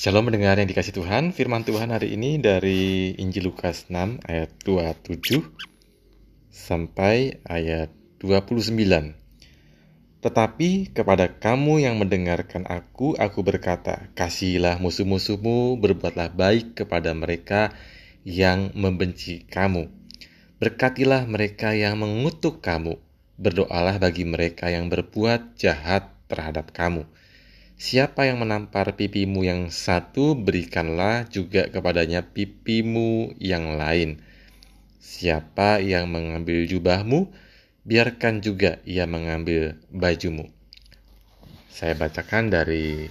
Shalom mendengar yang dikasih Tuhan, firman Tuhan hari ini dari Injil Lukas 6 ayat 27 sampai ayat 29. Tetapi kepada kamu yang mendengarkan aku, aku berkata, kasihilah musuh-musuhmu, berbuatlah baik kepada mereka yang membenci kamu. Berkatilah mereka yang mengutuk kamu, berdoalah bagi mereka yang berbuat jahat terhadap kamu Siapa yang menampar pipimu yang satu, berikanlah juga kepadanya pipimu yang lain. Siapa yang mengambil jubahmu, biarkan juga ia mengambil bajumu. Saya bacakan dari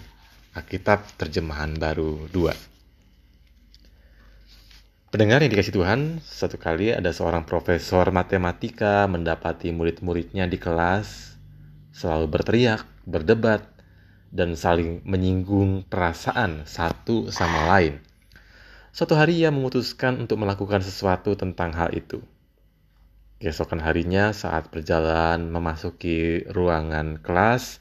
Alkitab terjemahan baru 2. Pendengar yang dikasih Tuhan, satu kali ada seorang profesor matematika mendapati murid-muridnya di kelas selalu berteriak, berdebat, dan saling menyinggung perasaan satu sama lain. Suatu hari ia memutuskan untuk melakukan sesuatu tentang hal itu. Keesokan harinya saat berjalan memasuki ruangan kelas,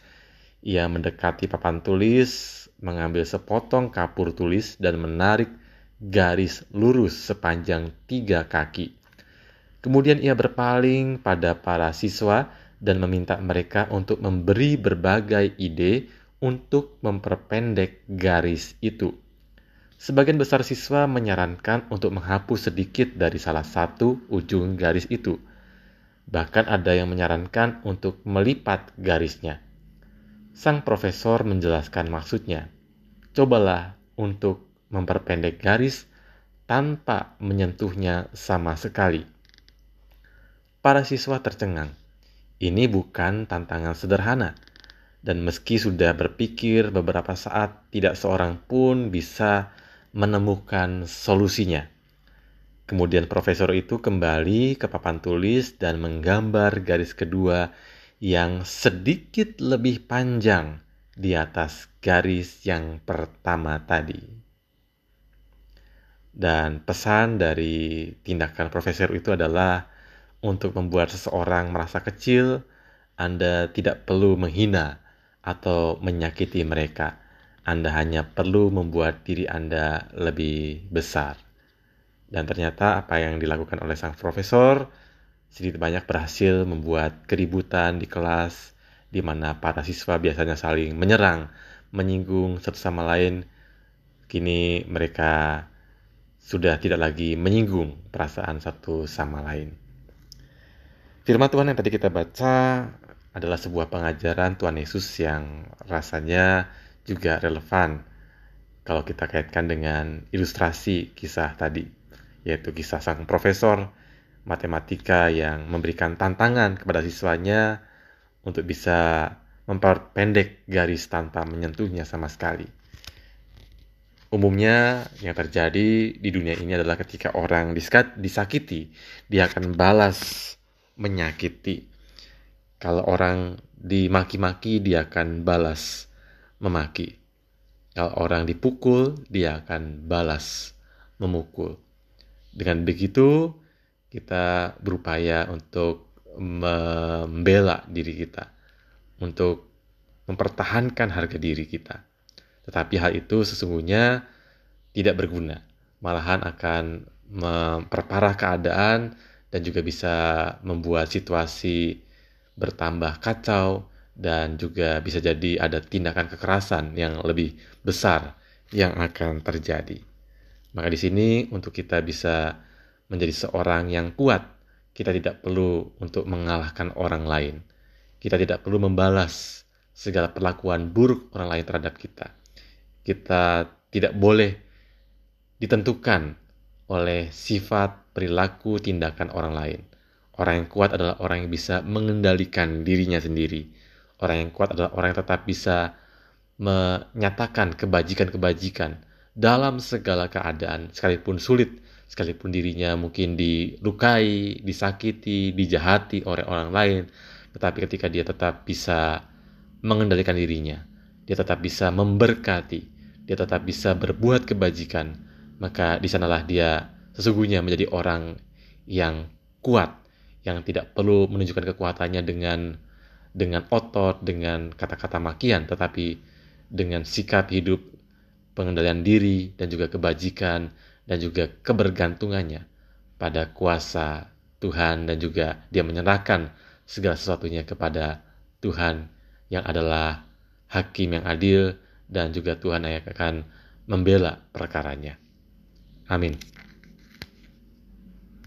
ia mendekati papan tulis, mengambil sepotong kapur tulis dan menarik garis lurus sepanjang tiga kaki. Kemudian ia berpaling pada para siswa dan meminta mereka untuk memberi berbagai ide untuk memperpendek garis itu. Sebagian besar siswa menyarankan untuk menghapus sedikit dari salah satu ujung garis itu. Bahkan ada yang menyarankan untuk melipat garisnya. Sang profesor menjelaskan maksudnya. Cobalah untuk memperpendek garis tanpa menyentuhnya sama sekali. Para siswa tercengang. Ini bukan tantangan sederhana dan meski sudah berpikir beberapa saat, tidak seorang pun bisa menemukan solusinya. Kemudian profesor itu kembali ke papan tulis dan menggambar garis kedua yang sedikit lebih panjang di atas garis yang pertama tadi. Dan pesan dari tindakan profesor itu adalah untuk membuat seseorang merasa kecil, Anda tidak perlu menghina atau menyakiti mereka. Anda hanya perlu membuat diri Anda lebih besar. Dan ternyata apa yang dilakukan oleh sang profesor sedikit banyak berhasil membuat keributan di kelas di mana para siswa biasanya saling menyerang, menyinggung satu sama lain. Kini mereka sudah tidak lagi menyinggung perasaan satu sama lain. Firman Tuhan yang tadi kita baca adalah sebuah pengajaran Tuhan Yesus yang rasanya juga relevan kalau kita kaitkan dengan ilustrasi kisah tadi, yaitu kisah sang profesor matematika yang memberikan tantangan kepada siswanya untuk bisa memperpendek garis tanpa menyentuhnya sama sekali. Umumnya yang terjadi di dunia ini adalah ketika orang disakiti, dia akan balas menyakiti. Kalau orang dimaki-maki, dia akan balas memaki. Kalau orang dipukul, dia akan balas memukul. Dengan begitu, kita berupaya untuk membela diri kita, untuk mempertahankan harga diri kita. Tetapi hal itu sesungguhnya tidak berguna, malahan akan memperparah keadaan dan juga bisa membuat situasi bertambah kacau dan juga bisa jadi ada tindakan kekerasan yang lebih besar yang akan terjadi. Maka di sini untuk kita bisa menjadi seorang yang kuat, kita tidak perlu untuk mengalahkan orang lain. Kita tidak perlu membalas segala perlakuan buruk orang lain terhadap kita. Kita tidak boleh ditentukan oleh sifat, perilaku, tindakan orang lain Orang yang kuat adalah orang yang bisa mengendalikan dirinya sendiri. Orang yang kuat adalah orang yang tetap bisa menyatakan kebajikan-kebajikan dalam segala keadaan, sekalipun sulit, sekalipun dirinya mungkin dilukai, disakiti, dijahati oleh orang lain, tetapi ketika dia tetap bisa mengendalikan dirinya, dia tetap bisa memberkati, dia tetap bisa berbuat kebajikan, maka di sanalah dia sesungguhnya menjadi orang yang kuat, yang tidak perlu menunjukkan kekuatannya dengan dengan otot, dengan kata-kata makian, tetapi dengan sikap hidup pengendalian diri dan juga kebajikan dan juga kebergantungannya pada kuasa Tuhan dan juga dia menyerahkan segala sesuatunya kepada Tuhan yang adalah hakim yang adil dan juga Tuhan yang akan membela perkaranya. Amin.